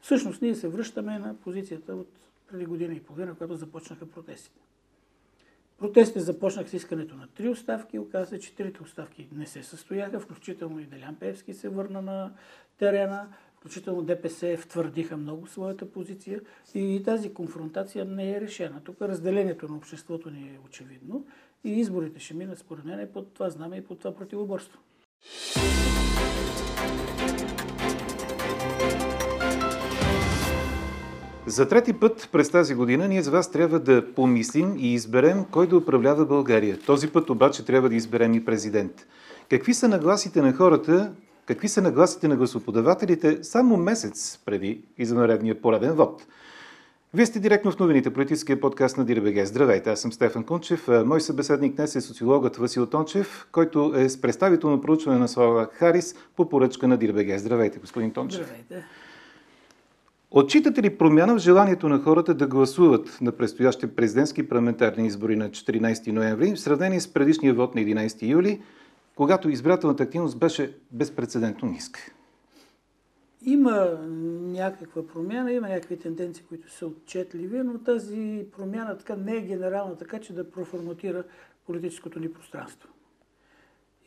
Всъщност ние се връщаме на позицията от преди година и половина, когато започнаха протестите. Протестите започнах с искането на три оставки. Оказа се, че трите оставки не се състояха, включително и Делян Певски се върна на терена, включително ДПС втвърдиха много своята позиция и тази конфронтация не е решена. Тук разделението на обществото ни е очевидно и изборите ще минат според мен под това знаме и под това противоборство. За трети път през тази година ние за вас трябва да помислим и изберем кой да управлява България. Този път обаче трябва да изберем и президент. Какви са нагласите на хората, какви са нагласите на гласоподавателите само месец преди извънредния пореден вод? Вие сте директно в новините, политическия подкаст на ДИРБГ. Здравейте, аз съм Стефан Кунчев. Мой събеседник днес е социологът Васил Тончев, който е с представително проучване на Слава Харис по поръчка на ДИРБГ. Здравейте, господин Тончев. Здравейте. Отчитате ли промяна в желанието на хората да гласуват на предстоящите президентски парламентарни избори на 14 ноември в сравнение с предишния вод на 11 юли, когато избирателната активност беше безпредседентно ниска? Има някаква промяна, има някакви тенденции, които са отчетливи, но тази промяна така не е генерална, така че да проформатира политическото ни пространство.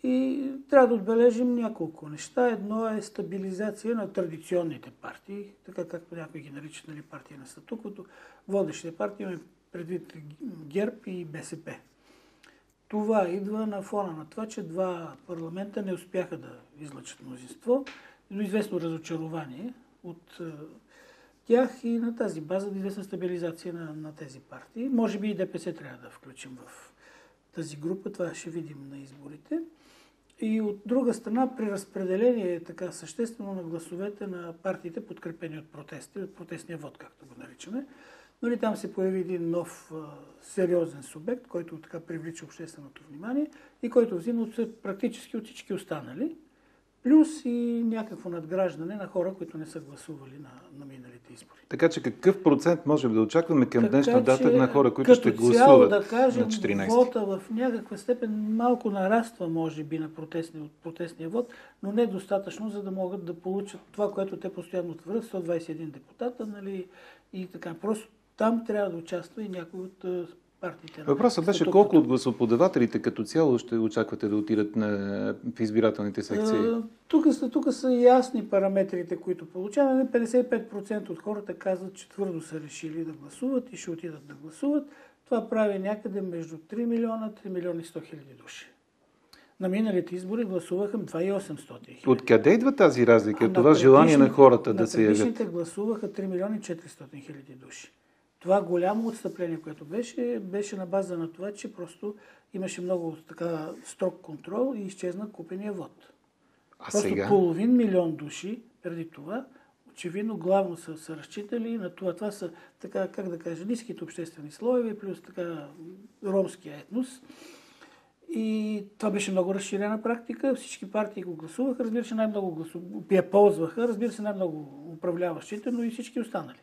И трябва да отбележим няколко неща. Едно е стабилизация на традиционните партии, така както някои ги наричат нали, партии на статуквото. Водещите партии имаме предвид ГЕРБ и БСП. Това идва на фона на това, че два парламента не успяха да излъчат мнозинство, до известно разочарование от е, тях и на тази база да известна стабилизация на, на тези партии. Може би и ДПС трябва да включим в тази група, това ще видим на изборите. И от друга страна, при разпределение така съществено на гласовете на партиите, подкрепени от протести, от протестния вод, както го наричаме, нали, там се появи един нов сериозен субект, който така привлича общественото внимание и който взима от, практически от всички останали плюс и някакво надграждане на хора, които не са гласували на, на миналите избори. Така че какъв процент можем да очакваме към днешна дата на хора, които ще цяло, гласуват да кажем, на 14? вота в някаква степен малко нараства, може би, на протестния, от протестния вод, но не достатъчно, за да могат да получат това, което те постоянно твърдят, 121 депутата, нали, и така. Просто там трябва да участва и някой от партиите. Въпросът беше колко от гласоподавателите като цяло ще очаквате да отидат на, в избирателните секции? Тук са, тук са ясни параметрите, които получаваме. 55% от хората казват, че твърдо са решили да гласуват и ще отидат да гласуват. Това прави някъде между 3 милиона, 3 милиона и 100 хиляди души. На миналите избори гласуваха 2800 хиляди. Откъде идва тази разлика? Това желание на хората да се явят? На гласуваха 3 милиона и 400 хиляди души. Това голямо отстъпление, което беше, беше на база на това, че просто имаше много така строг контрол и изчезна купения вод. А просто сега? половин милион души преди това, очевидно главно са, са разчитали на това. Това са, така, как да кажа, ниските обществени слоеве, плюс така ромския етнос. И това беше много разширена практика. Всички партии го гласуваха, разбира се, най-много гласу... я ползваха, разбира се, най-много управляващите, но и всички останали.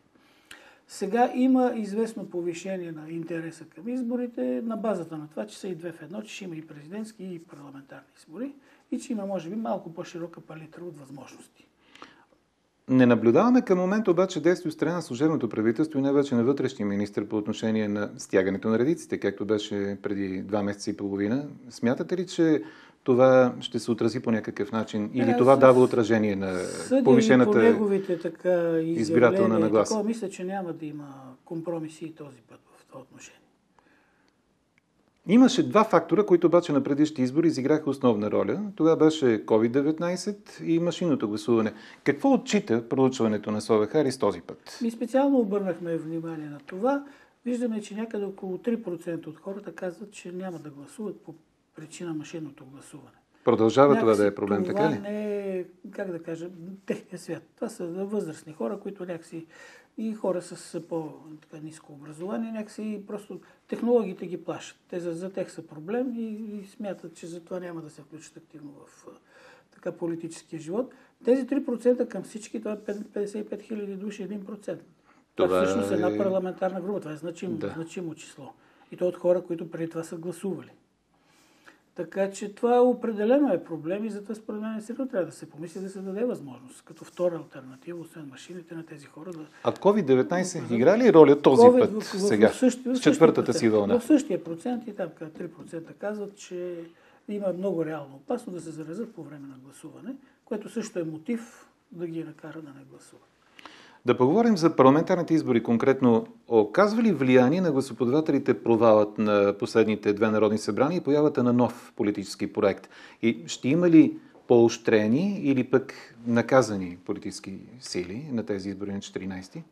Сега има известно повишение на интереса към изборите на базата на това, че са и две в едно, че ще има и президентски и парламентарни избори и че има, може би, малко по-широка палитра от възможности. Не наблюдаваме към момента обаче действие от страна на служебното правителство и най-вече на вътрешния министр по отношение на стягането на редиците, както беше преди два месеца и половина. Смятате ли, че това ще се отрази по някакъв начин? Или Аз това дава отражение на Съди повишената по неговите така избирателна нагласа? Такова, мисля, че няма да има компромиси и този път в това отношение. Имаше два фактора, които обаче на предишните избори изиграха основна роля. Това беше COVID-19 и машинното гласуване. Какво отчита проучването на Сове Харис този път? Ми специално обърнахме внимание на това. Виждаме, че някъде около 3% от хората казват, че няма да гласуват по причина машинното гласуване. Продължава Някакси това да е проблем, това така ли? не е, как да кажа, техния свят. Това са възрастни хора, които някакси и хора с по-низко образование, някакси просто технологиите ги плашат. Те за, за тях са проблем и, и смятат, че за това няма да се включат активно в така политическия живот. Тези 3% към всички, това е 55 хиляди души, 1%. Това, Това е всъщност е- една парламентарна група. Това е значимо, Да. значимо число. И то от хора, които преди това са гласували. Така че това определено е проблем и затова според мен сериозно трябва да се помисли да се даде възможност, като втора альтернатива, освен машините на тези хора да... А COVID-19 игра ли роля този COVID път в, в, сега, в, същия, с четвъртата си вълна? В същия процент и там 3% казват, че има много реално опасно да се заразят по време на гласуване, което също е мотив да ги накара да не гласуват. Да поговорим за парламентарните избори конкретно. Оказва ли влияние на гласоподавателите провалът на последните две народни събрания и появата на нов политически проект? И ще има ли поощрени или пък наказани политически сили на тези избори на 14-ти?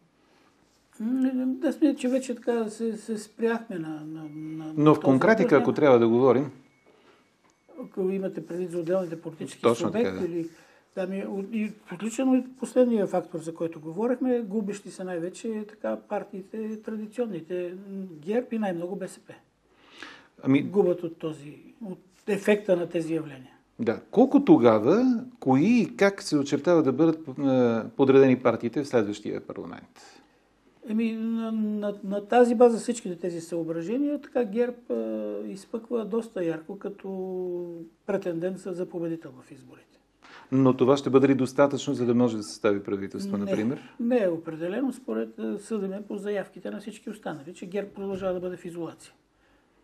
Да сме, че вече така се, се спряхме на, на, на Но в конкретика, ако трябва да говорим... Ако имате предвид за отделните политически Точно субекти така, да. или Ами, и включено и последния фактор, за който говорихме, губещи са най-вече така партиите, традиционните, ГЕРБ и най-много БСП. Ами... Губят от този, от ефекта на тези явления. Да. Колко тогава, кои и как се очертава да бъдат подредени партиите в следващия парламент? Еми, на, на, на тази база всичките тези съображения, така ГЕРБ а, изпъква доста ярко като претендент за победител в изборите. Но това ще бъде ли достатъчно, за да може да се състави правителство, не, например? Не е определено, според съдеме по заявките на всички останали, че ГЕРБ продължава да бъде в изолация.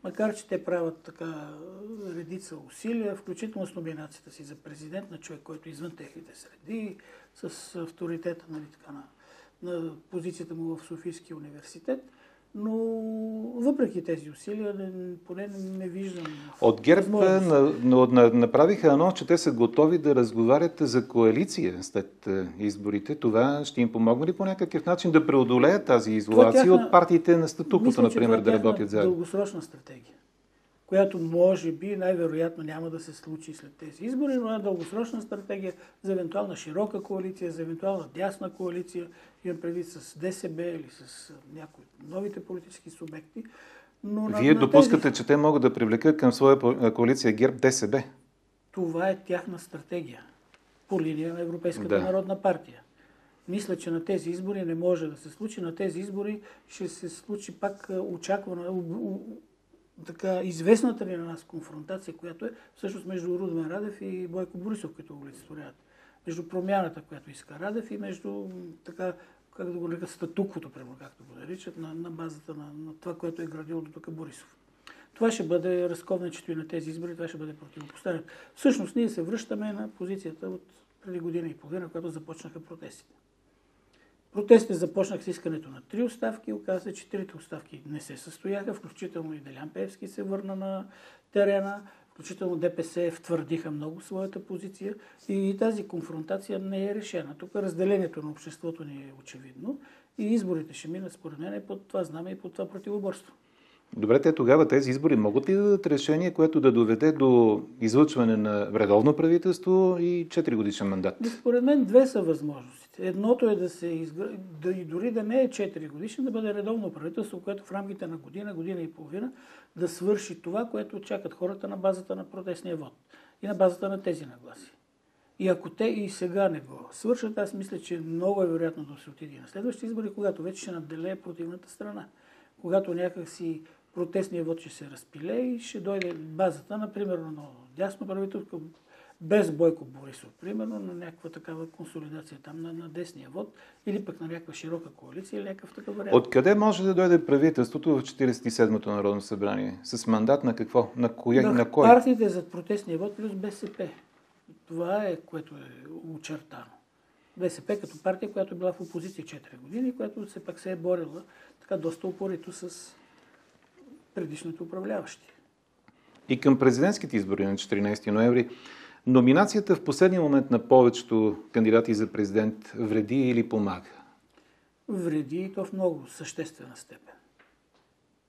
Макар, че те правят така редица усилия, включително с номинацията си за президент на човек, който е извън техните среди, с авторитета нали, така, на, на позицията му в Софийския университет – но въпреки тези усилия, поне не виждам. От ГЕРБ на, на, на, направиха едно, че те са готови да разговарят за коалиция след е, изборите. Това ще им помогне ли по някакъв начин да преодолеят тази изолация тяхна, от партиите на статуквото, например, да работят заедно? дългосрочна стратегия която може би най-вероятно няма да се случи след тези избори, но е дългосрочна стратегия за евентуална широка коалиция, за евентуална дясна коалиция, имам предвид с ДСБ или с някои новите политически субекти. Но Вие на, допускате, тези... че те могат да привлекат към своя коалиция ГЕРБ ДСБ? Това е тяхна стратегия по линия на Европейската да. народна партия. Мисля, че на тези избори не може да се случи. На тези избори ще се случи пак очаквана, така известната ли на нас конфронтация, която е всъщност между Рудмен Радев и Бойко Борисов, го олицетворяват. Между промяната, която иска Радев и между така, как да го нарека, статуквото, примерно, както го наричат, на, на базата на, на това, което е градил до тук Борисов. Това ще бъде разковничето и на тези избори, това ще бъде противопоставено. Всъщност ние се връщаме на позицията от преди година и половина, когато започнаха протестите. Протестите започнах с искането на три оставки. Оказа се, че трите оставки не се състояха, включително и Делян Певски се върна на терена, включително ДПС втвърдиха много своята позиция и тази конфронтация не е решена. Тук разделението на обществото ни е очевидно и изборите ще минат според мен под това знаме и под това противоборство. Добре, те тогава тези избори могат ли да дадат решение, което да доведе до излъчване на редовно правителство и 4 годишен мандат? Според мен две са възможностите. Едното е да се изгр... да и дори да не е 4 годишен, да бъде редовно правителство, което в рамките на година, година и половина да свърши това, което очакват хората на базата на протестния вод и на базата на тези нагласи. И ако те и сега не го свършат, аз мисля, че много е вероятно да се отиде на следващите избори, когато вече ще наделее противната страна. Когато някак си протестния вод ще се разпиле и ще дойде базата, например, на дясно правителство, без Бойко Борисов, примерно, на някаква такава консолидация там на, на десния вод или пък на някаква широка коалиция или някакъв такъв вариант. Откъде може да дойде правителството в 47-то Народно събрание? С мандат на какво? На, коя, на, на кой? Партиите за протестния вод плюс БСП. Това е, което е очертано. БСП като партия, която е била в опозиция 4 години, която се пак се е борила така доста упорито с предишните управляващи. И към президентските избори на 14 ноември, номинацията в последния момент на повечето кандидати за президент вреди или помага? Вреди и то в много съществена степен.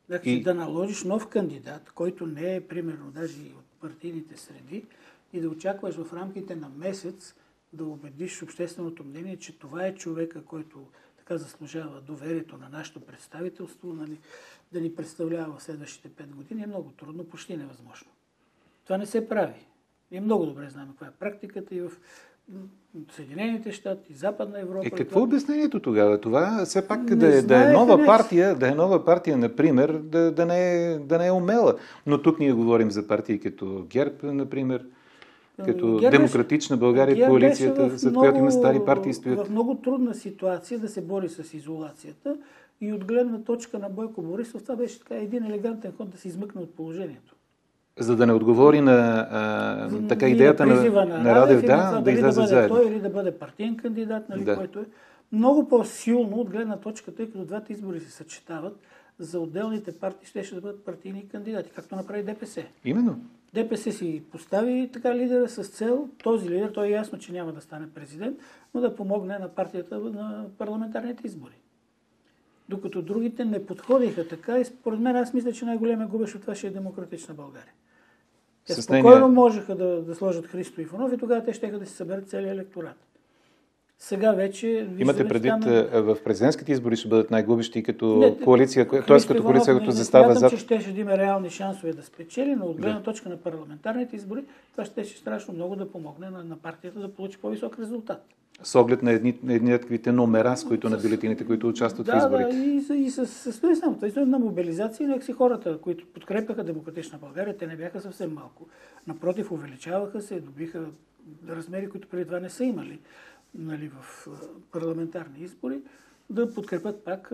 Значи и... да наложиш нов кандидат, който не е примерно даже и от партийните среди, и да очакваш в рамките на месец да убедиш общественото мнение, че това е човека, който така заслужава доверието на нашето представителство, нали, да ни представлява в следващите 5 години, е много трудно, почти невъзможно. Това не се прави. Ние много добре знаем каква е практиката и в Съединените щати, Западна Европа. Е, какво е обяснението тогава? Това все пак Не да е, да е нова нещо. партия, да е нова партия, например, да, да, не е, да не е умела. Но тук ние говорим за партии като ГЕРБ, например, като ГЕРБ Демократична България, ГЕРБ коалицията, зад която има стари партии стоят. В много трудна ситуация да се бори с изолацията и от гледна точка на Бойко Борисов това беше така един елегантен ход да се измъкне от положението. За да не отговори на а, така идеята на, призива на Радев, и на това да, да дали излезе да заедно. той или да бъде партиен кандидат, нали, Да. който е много по-силно от гледна точка, тъй като двата избори се съчетават, за отделните партии ще, ще да бъдат партийни кандидати, както направи ДПС. Именно. ДПС си постави така лидера с цел, този лидер, той е ясно, че няма да стане президент, но да помогне на партията на парламентарните избори. Докато другите не подходиха така и според мен аз мисля, че най-големия губещ от това ще е демократична България. Те спокойно нейния- можеха да, да сложат Христо Ифанов и тогава те ще да си съберат целият електорат. Сега вече... Имате виждаме, предвид, че там- а, в президентските избори ще бъдат най-губещи като Не, коалиция, т.е. Като Иванов коалиция, не- като застава зад... че ще, ще има реални шансове да спечели, но от гледна Да. точка на парламентарните избори, това ще, ще страшно много да помогне на, на партията да получи по-висок резултат. С оглед на едни, на еднаквите номера, с които на бюлетините, които участват в Да, да, изборите. и, с- и с, с, с, само, с една мобилизация, някакси хората, които подкрепяха Демократична България, те не бяха съвсем малко. Напротив, увеличаваха се, добиха размери, които преди това не са имали нали, в парламентарни избори, да подкрепят пак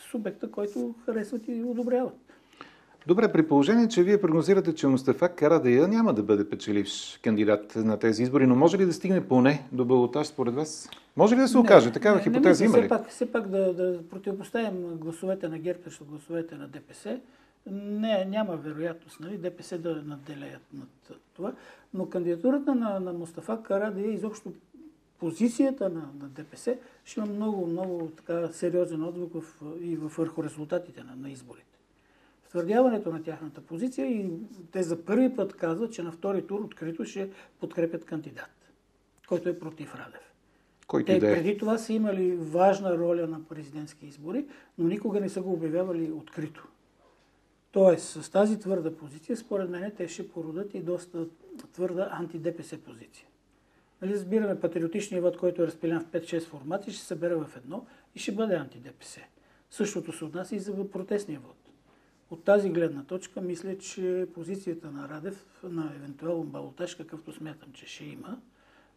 субекта, който харесват и одобряват. Добре, при положение, че вие прогнозирате, че Мустафа Карадая няма да бъде печеливш кандидат на тези избори, но може ли да стигне поне до балотаж според вас? Може ли да се окаже? Такава не, хипотеза не има мисля, ли? Все пак, все пак да, да противопоставим гласовете на ГЕРБ срещу гласовете на ДПС. Не, няма вероятност нали, ДПС да надделеят над това. Но кандидатурата на, на Мустафа Карадия, изобщо позицията на, на ДПС, ще има много, много така, сериозен отзвук в, и върху резултатите на, на изборите. Втвърдяването на тяхната позиция и те за първи път казват, че на втори тур открито ще подкрепят кандидат, който е против Радев. Който Те да е. преди това са имали важна роля на президентски избори, но никога не са го обявявали открито. Тоест, с тази твърда позиция, според мен, те ще породат и доста твърда анти-ДПС позиция. Нали, разбираме патриотичния вод, който е разпилян в 5-6 формати, ще се събере в едно и ще бъде анти-ДПС. Същото се отнася и за протестния вод. От тази гледна точка, мисля, че позицията на Радев на евентуален балотаж, какъвто смятам, че ще има,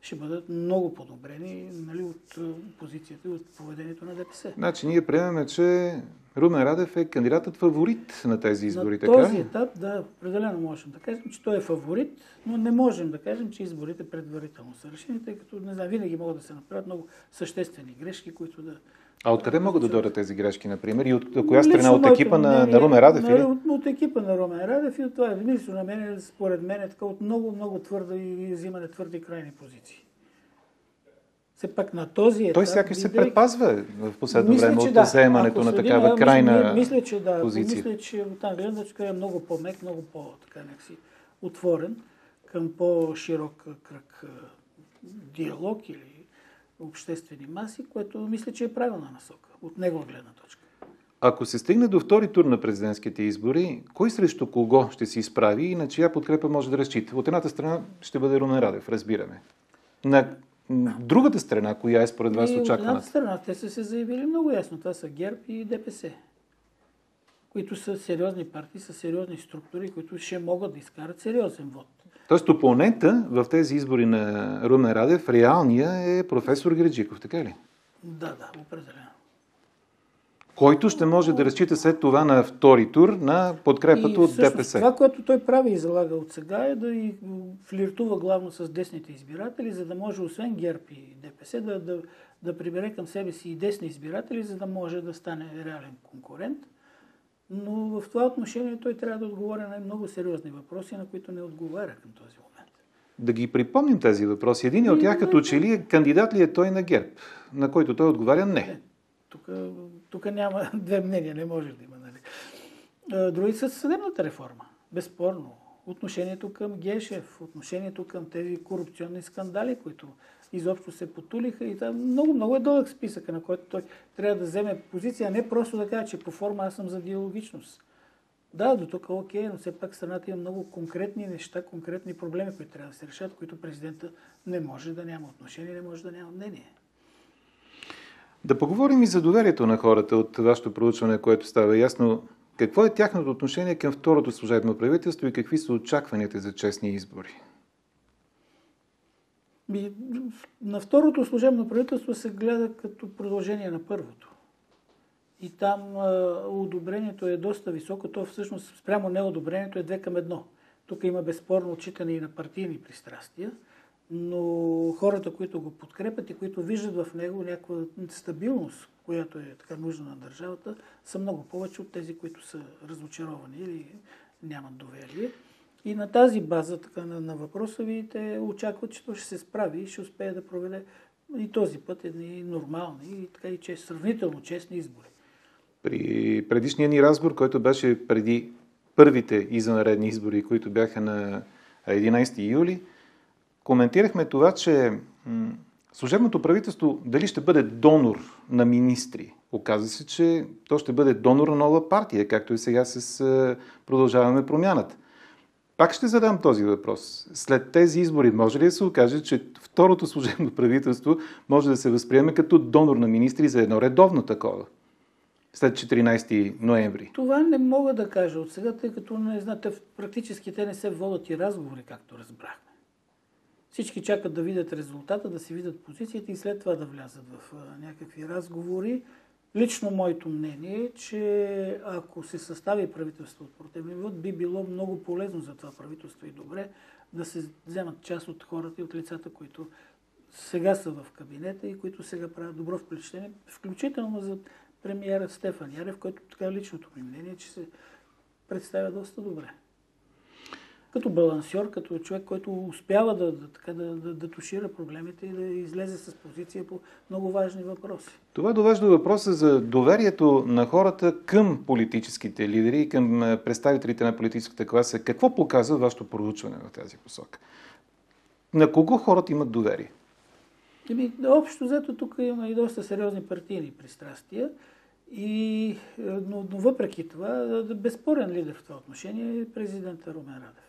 ще бъдат много подобрени нали, от е, позицията и от поведението на ДПС. Значи ние приемаме, че Румен Радев е кандидатът фаворит на тези избори, на така този етап, да, определено можем да кажем, че той е фаворит, но не можем да кажем, че изборите предварително са решени, тъй като, не знам, винаги могат да се направят много съществени грешки, които да... А откъде могат да дойдат тези грешки, например? И от коя Лично страна? От екипа на, мнение на Румен Радев? на- Или? От, от екипа на Румен Радев и от това лично на мен, според мен е така от много, много твърда и взимане твърди крайни позиции. Все пак на този етап... Той сякаш се предпазва в последно Мисля, време от да. заемането на такава крайна мисля, мисля, че да. позиция. Мисля, че от тази гледна точка е много по-мек, много по-така някакси отворен към по-широк кръг диалог или обществени маси, което мисля, че е правилна насока от негова гледна точка. Ако се стигне до втори тур на президентските избори, кой срещу кого ще се изправи и на чия подкрепа може да разчита? От едната страна ще бъде Румен Радев, разбираме. На другата страна, коя е според вас и от едната очакваната? страна те са се заявили много ясно. Това са ГЕРБ и ДПС, които са сериозни партии, са сериозни структури, които ще могат да изкарат сериозен вод. Тоест опонента в тези избори на Румен Радев, реалния е професор Греджиков, така ли? Да, да, определено. Който ще може да разчита след това на втори тур на подкрепата И от всъщност ДПС. Това, което той прави и залага от сега е да и флиртува главно с десните избиратели, за да може освен ГЕРБ и ДПС да, да, да прибере към себе си и десни избиратели, за да може да стане реален конкурент. Но в това отношение той трябва да отговори на много сериозни въпроси, на които не отговаря към този момент. Да ги припомним тези въпроси. Един от тях като че ли е кандидат ли е той на ГЕРБ, на който той отговаря не. Тук, тук няма две мнения, не може да има. Нали? Други са съдебната реформа, безспорно. Отношението към Гешев, отношението към тези корупционни скандали, които изобщо се потулиха и там много, много е дълъг списъка, на който той трябва да вземе позиция, а не просто да каже, че по форма аз съм за диалогичност. Да, до тук окей, но все пак страната има много конкретни неща, конкретни проблеми, които трябва да се решат, които президента не може да няма отношение, не може да няма мнение. Да поговорим и за доверието на хората от вашето проучване, което става ясно. Какво е тяхното отношение към второто служебно правителство и какви са очакванията за честни избори? На второто служебно правителство се гледа като продължение на първото. И там одобрението е доста високо. То всъщност спрямо неодобрението е две към едно. Тук има безспорно отчитане и на партийни пристрастия, но хората, които го подкрепят и които виждат в него някаква стабилност, която е така нужна на държавата, са много повече от тези, които са разочаровани или нямат доверие. И на тази база така, на, на въпроса ви те очакват, че то ще се справи и ще успее да проведе и този път едни нормални и така и чест, сравнително честни избори. При предишния ни разговор, който беше преди първите извънредни избори, които бяха на 11 юли, коментирахме това, че служебното правителство дали ще бъде донор на министри. Оказва се, че то ще бъде донор на нова партия, както и сега с продължаваме промяната. Пак ще задам този въпрос. След тези избори може ли да се окаже, че второто служебно правителство може да се възприеме като донор на министри за едно редовно такова? След 14 ноември. Това не мога да кажа от сега, тъй като не знаете, практически те не се водят и разговори, както разбрахме. Всички чакат да видят резултата, да си видят позициите и след това да влязат в някакви разговори. Лично моето мнение е, че ако се състави правителство от противен вод, би било много полезно за това правителство и добре да се вземат част от хората и от лицата, които сега са в кабинета и които сега правят добро впечатление, включително за премиера Стефан Ярев, който така личното ми мнение, че се представя доста добре като балансьор, като човек, който успява да, да, така, да, да, да тушира проблемите и да излезе с позиция по много важни въпроси. Това довежда въпроса за доверието на хората към политическите лидери и към представителите на политическата класа. Какво показва вашето проучване в тази посока? На кого хората имат доверие? Еми, общо взето тук има и доста сериозни партийни пристрастия. И, но, но въпреки това, безспорен лидер в това отношение е президента Румен Радев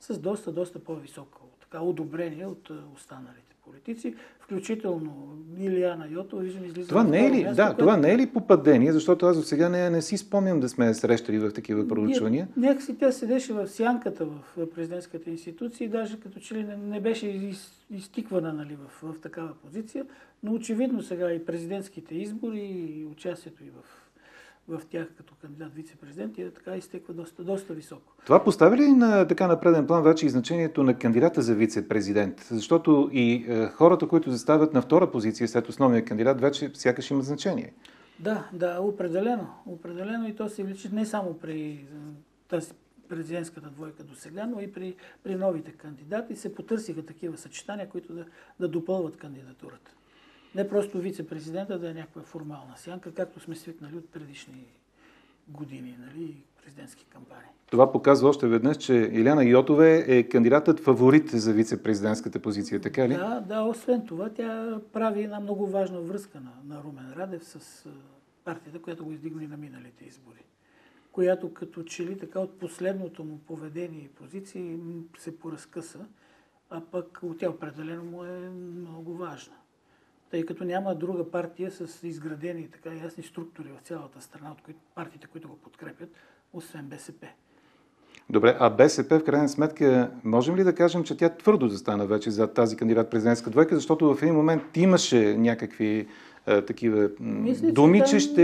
с доста, доста по-високо така, одобрение от останалите политици, включително Илияна Йотова, виждам излиза. Това не е ли, място, да, което... това не е ли попадение, защото аз до сега не, не си спомням да сме срещали в такива проучвания. Някакси тя седеше в сянката в президентската институция и даже като че ли не, не беше из, изтиквана нали, в, в такава позиция, но очевидно сега и президентските избори и участието и в в тях като кандидат вице-президент и така изтеква доста, доста високо. Това поставя ли на така на преден план вече и значението на кандидата за вице-президент? Защото и е, хората, които застават на втора позиция след основния кандидат, вече сякаш имат значение. Да, да, определено. Определено и то се вличи не само при е, тази президентската двойка до сега, но и при, при новите кандидати се потърсиха такива съчетания, които да, да допълват кандидатурата. Не просто вице-президента да е някаква формална сянка, както сме свикнали от предишни години, нали, президентски кампании. Това показва още веднъж, че Иляна Йотове е кандидатът фаворит за вице-президентската позиция, така ли? Да, да, освен това тя прави една много важна връзка на, на Румен Радев с партията, която го издигна на миналите избори. Която като че ли така от последното му поведение и позиции се поразкъса, а пък тя определено му е много важна тъй като няма друга партия с изградени така ясни структури в цялата страна, от които, партиите, които го подкрепят, освен БСП. Добре, а БСП в крайна сметка, можем ли да кажем, че тя твърдо застана вече за тази кандидат президентска двойка, защото в един момент имаше някакви а, такива Мисля, думи, че, че ще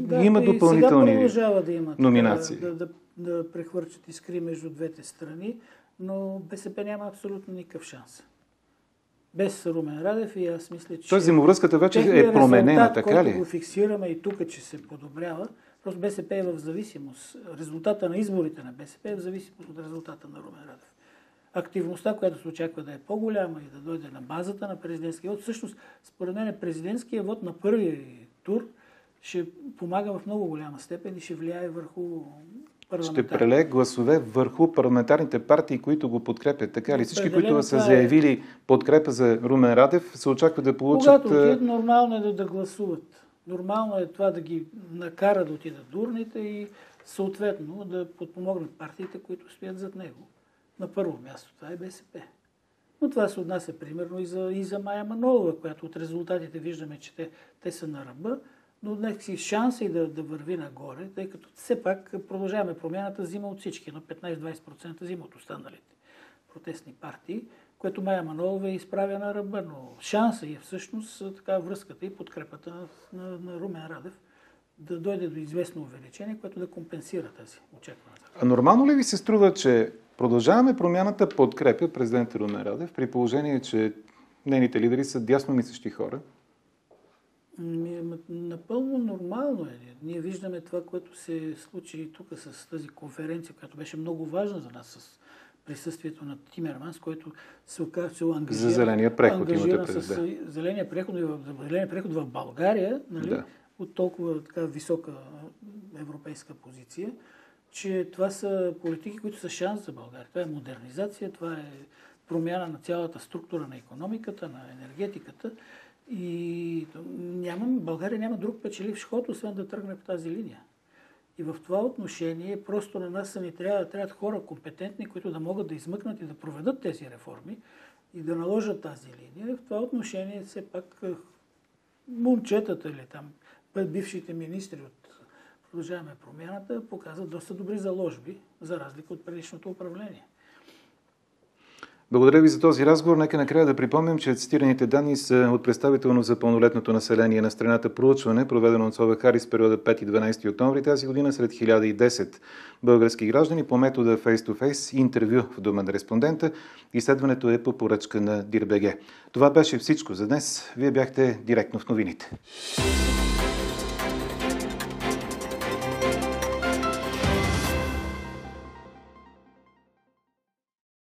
да, има допълнителни сега да има, номинации. Да, да, да, да прехвърчат искри между двете страни, но БСП няма абсолютно никакъв шанс без Румен Радев и аз мисля, че... Тоест взаимовръзката вече е променена, така ли? го фиксираме и тук, че се подобрява, просто БСП е в зависимост. Резултата на изборите на БСП е в зависимост от резултата на Румен Радев. Активността, която се очаква да е по-голяма и да дойде на базата на президентския вод, всъщност, според мен, президентския вод на първия тур ще помага в много голяма степен и ще влияе върху ще прелее гласове върху парламентарните партии, които го подкрепят. Така ли? Всички, които са е. заявили подкрепа за Румен Радев, се очаква да получат... Когато отидат, нормално е да, да гласуват. Нормално е това да ги накара да отидат дурните и съответно да подпомогнат партиите, които стоят зад него. На първо място това е БСП. Но това се отнася примерно и за, и за Майя Манолова, която от резултатите виждаме, че те, те са на ръба, но днес си шанса и да, да върви нагоре, тъй като все пак продължаваме промяната, взима от всички, но 15-20% взима от останалите протестни партии, което Майя Манолова е изправя на ръба, но шанса е всъщност така връзката и подкрепата на, на, на Румен Радев да дойде до известно увеличение, което да компенсира тази очакваната. А нормално ли ви се струва, че продължаваме промяната подкрепя президента Румен Радев, при положение, че нейните лидери са дясно мислещи хора? Напълно нормално е. Ние виждаме това, което се случи тук с тази конференция, която беше много важна за нас с присъствието на Тимерманс, който се оказа, че ангажира, за зеления преход имате с зеления преход, зеления преход в България, нали, да. от толкова така висока европейска позиция, че това са политики, които са шанс за България. Това е модернизация, това е промяна на цялата структура на економиката, на енергетиката. И нямам, България няма друг печеливш ход, освен да тръгне по тази линия. И в това отношение просто на нас са ни трябва, трябват хора компетентни, които да могат да измъкнат и да проведат тези реформи и да наложат тази линия. В това отношение все пак е, момчетата или там бившите министри от Продължаваме промяната показват доста добри заложби, за разлика от предишното управление. Благодаря ви за този разговор. Нека накрая да припомним, че цитираните данни са от представително за пълнолетното население на страната проучване, проведено от Сова Харис периода 5-12 октомври тази година сред 1010 български граждани по метода face-to-face интервю в дома на респондента. Изследването е по поръчка на Дирбеге. Това беше всичко за днес. Вие бяхте директно в новините.